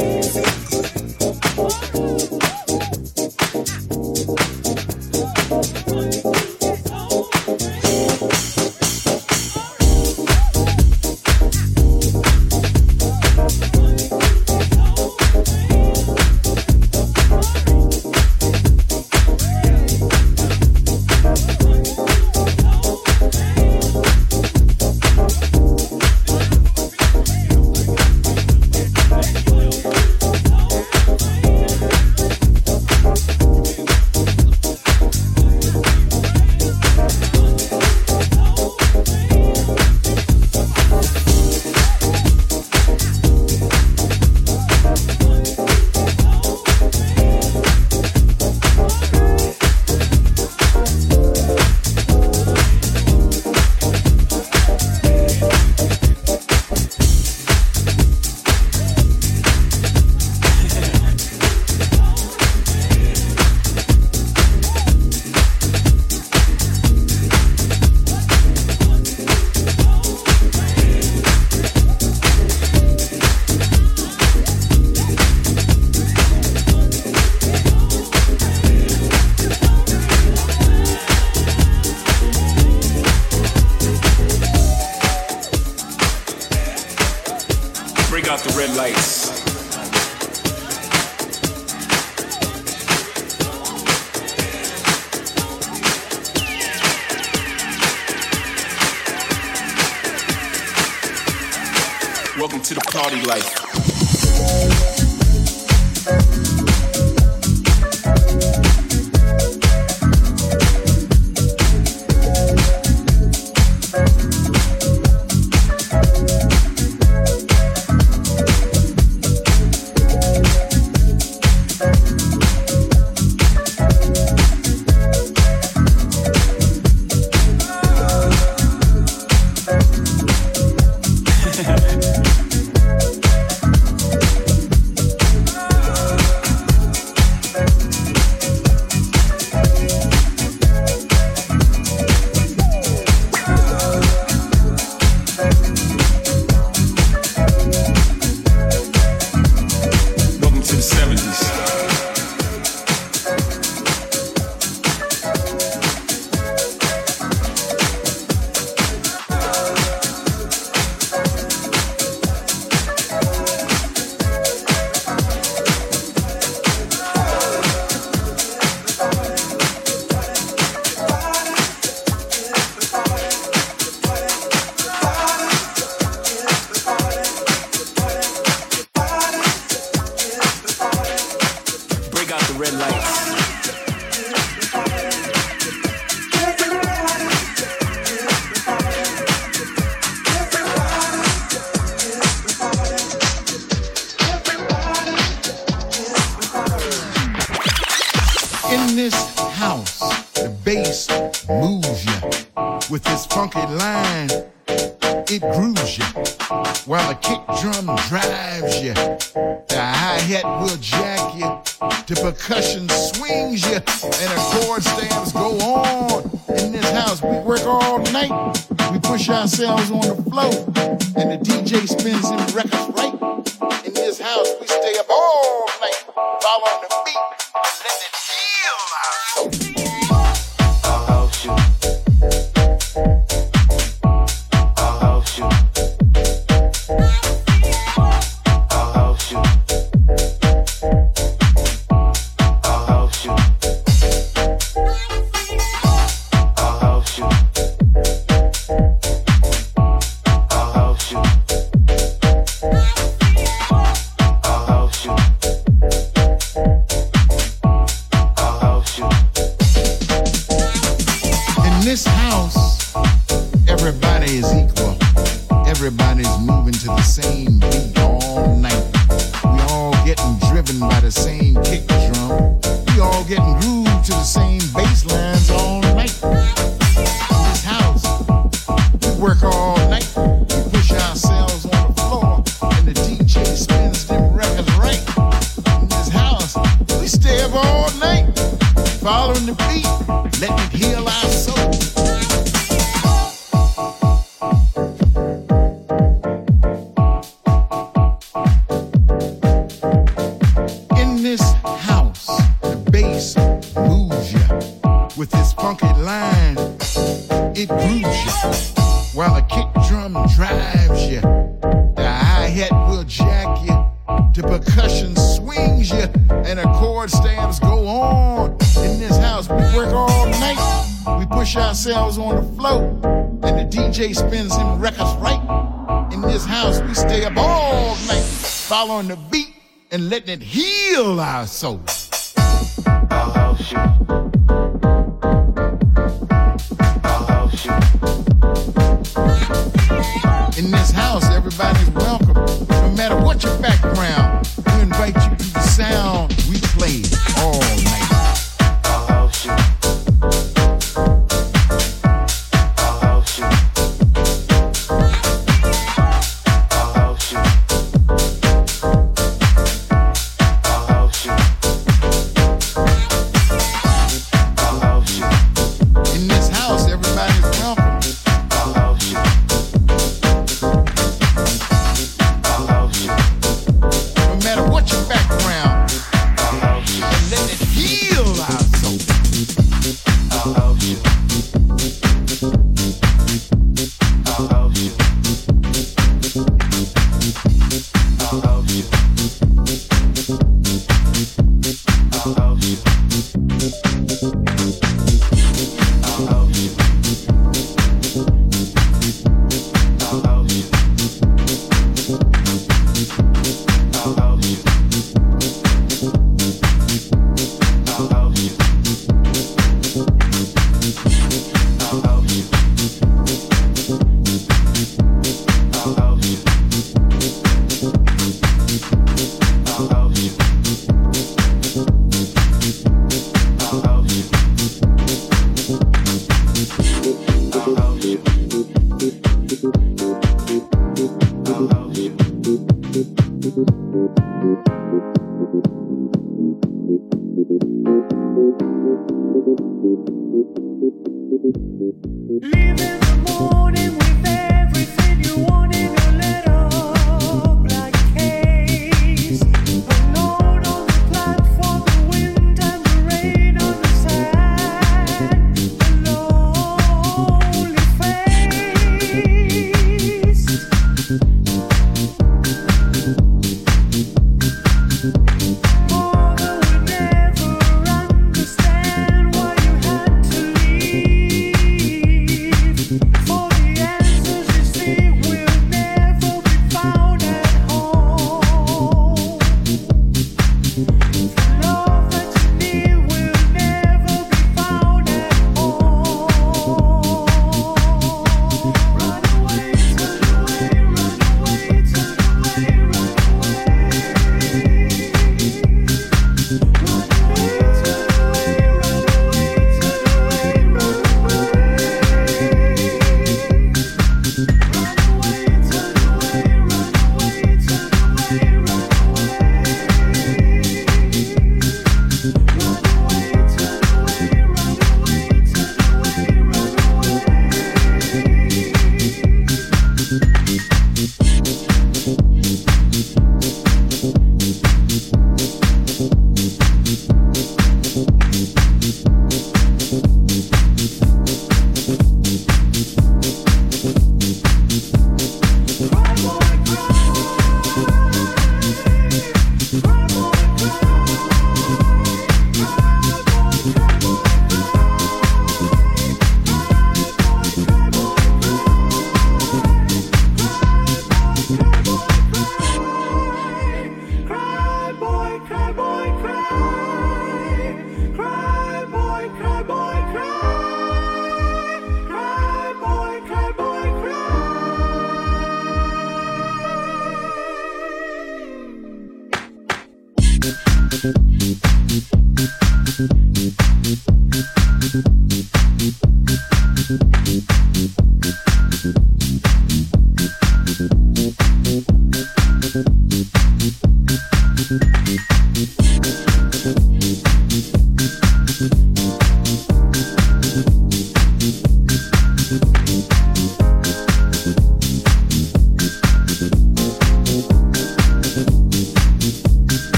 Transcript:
easy. the balls, man. Following the beat and letting it heal our souls. Oh, oh, In this house, everybody's welcome. No matter what your background, we invite you to the sound